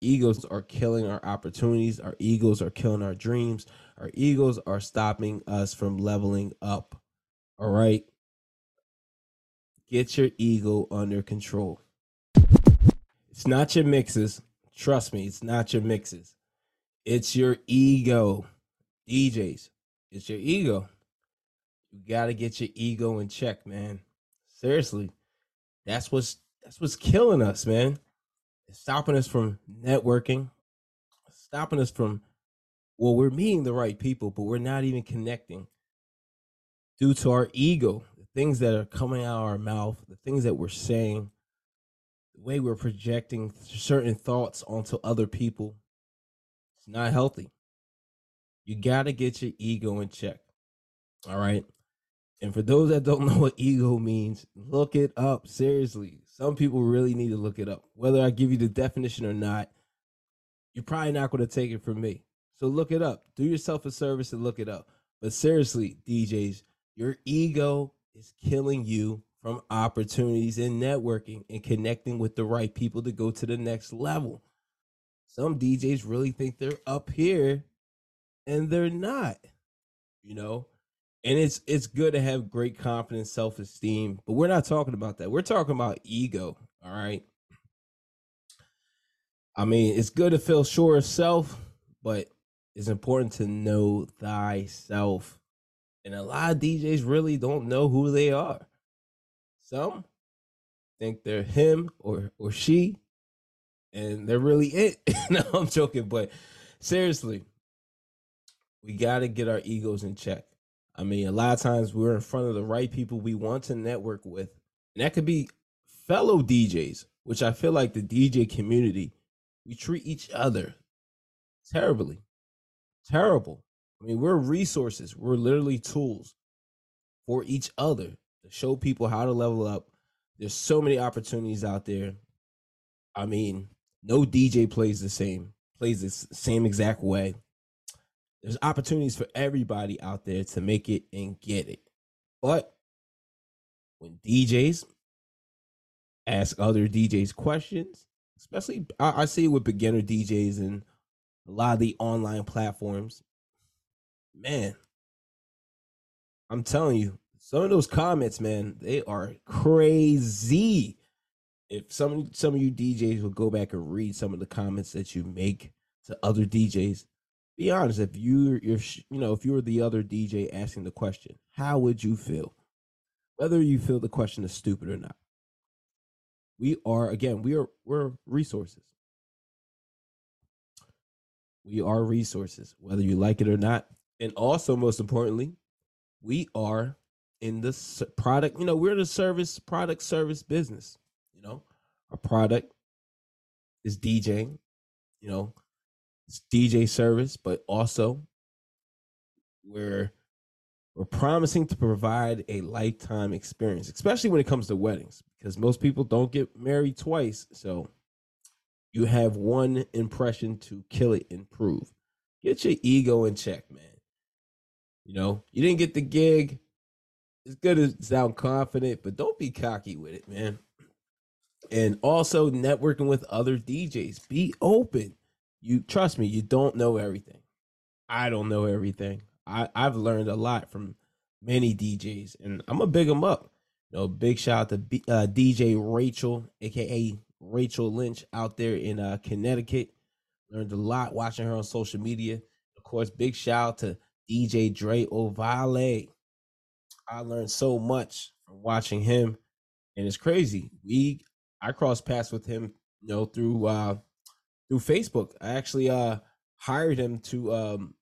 Egos are killing our opportunities our egos are killing our dreams our egos are stopping us from leveling up all right? Get your ego under control. It's not your mixes. Trust me it's not your mixes. It's your ego. Djs it's your ego. You got to get your ego in check man. Seriously that's what's that's what's killing us man stopping us from networking, stopping us from, well, we're meeting the right people, but we're not even connecting due to our ego, the things that are coming out of our mouth, the things that we're saying, the way we're projecting certain thoughts onto other people. It's not healthy. You got to get your ego in check. All right. And for those that don't know what ego means, look it up seriously. Some people really need to look it up. Whether I give you the definition or not, you're probably not going to take it from me. So look it up. Do yourself a service and look it up. But seriously, DJs, your ego is killing you from opportunities in networking and connecting with the right people to go to the next level. Some DJs really think they're up here and they're not. You know, and it's it's good to have great confidence, self esteem, but we're not talking about that. We're talking about ego. All right. I mean, it's good to feel sure of self, but it's important to know thyself. And a lot of DJs really don't know who they are. Some think they're him or or she, and they're really it. no, I'm joking, but seriously, we got to get our egos in check. I mean, a lot of times we're in front of the right people we want to network with. And that could be fellow DJs, which I feel like the DJ community, we treat each other terribly. Terrible. I mean, we're resources, we're literally tools for each other to show people how to level up. There's so many opportunities out there. I mean, no DJ plays the same, plays the same exact way there's opportunities for everybody out there to make it and get it. But when DJs ask other DJs questions, especially I, I see it with beginner DJs and a lot of the online platforms, man, I'm telling you, some of those comments, man, they are crazy. If some some of you DJs will go back and read some of the comments that you make to other DJs, be honest if you you're you know if you were the other dj asking the question how would you feel? Whether you feel the question is stupid or not. We are again we are we're resources. We are resources whether you like it or not. And also most importantly we are in the product you know we're the service product service business you know. Our product is djing you know DJ service, but also we're we're promising to provide a lifetime experience, especially when it comes to weddings, because most people don't get married twice. So you have one impression to kill it and prove. Get your ego in check, man. You know, you didn't get the gig. It's good to sound confident, but don't be cocky with it, man. And also networking with other DJs. Be open you trust me, you don't know everything. I don't know everything. I, I've learned a lot from many DJs, and I'm gonna big them up. You know, big shout out to B, uh, DJ Rachel, aka Rachel Lynch, out there in uh, Connecticut. Learned a lot watching her on social media. Of course, big shout out to DJ Dre Ovale. I learned so much from watching him, and it's crazy. We I crossed paths with him, you know, through uh, through Facebook. I actually uh hired him to um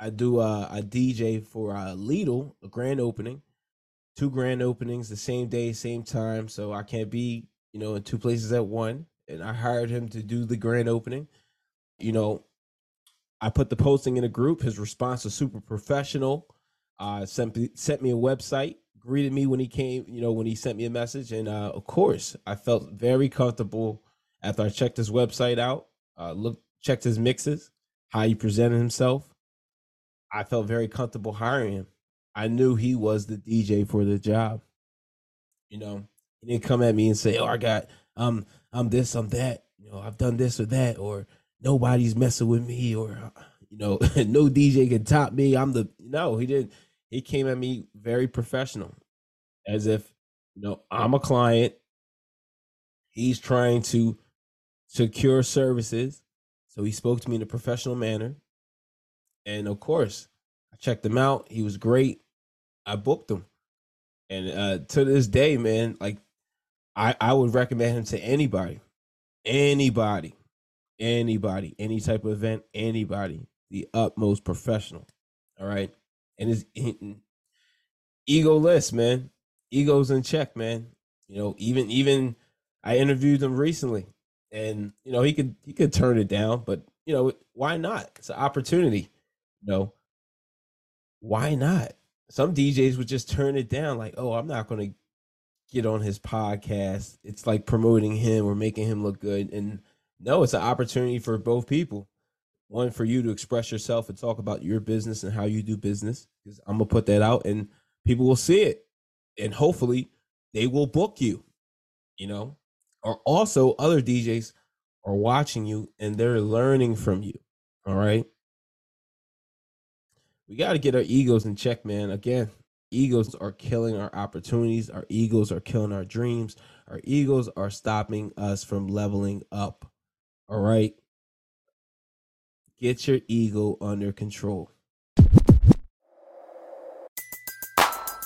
I do uh, a DJ for uh Lidl, a grand opening. Two grand openings the same day, same time, so I can't be, you know, in two places at one. and I hired him to do the grand opening. You know, I put the posting in a group. His response was super professional. Uh, sent sent me a website, greeted me when he came. You know, when he sent me a message, and uh, of course, I felt very comfortable after I checked his website out. Uh, looked, checked his mixes, how he presented himself. I felt very comfortable hiring him. I knew he was the DJ for the job. You know, he didn't come at me and say, "Oh, I got um, I'm this, I'm that." You know, I've done this or that, or nobody's messing with me, or you know, no DJ can top me. I'm the no. He didn't. He came at me very professional, as if you know I'm a client. He's trying to secure services, so he spoke to me in a professional manner. And of course, I checked him out. He was great. I booked him. And uh, to this day, man, like I, I would recommend him to anybody, anybody, anybody, any type of event, anybody, the utmost professional. All right. And his ego list, man. Ego's in check, man. You know, even even I interviewed him recently and you know, he could he could turn it down, but you know, why not? It's an opportunity. You know, why not? Some DJs would just turn it down, like, oh, I'm not gonna get on his podcast. It's like promoting him or making him look good. And no, it's an opportunity for both people. One for you to express yourself and talk about your business and how you do business. Because I'm gonna put that out and people will see it. And hopefully they will book you, you know. Or also other DJs are watching you and they're learning from you. All right we got to get our egos in check, man. Again, egos are killing our opportunities. Our egos are killing our dreams. Our egos are stopping us from leveling up. All right. Get your ego under control.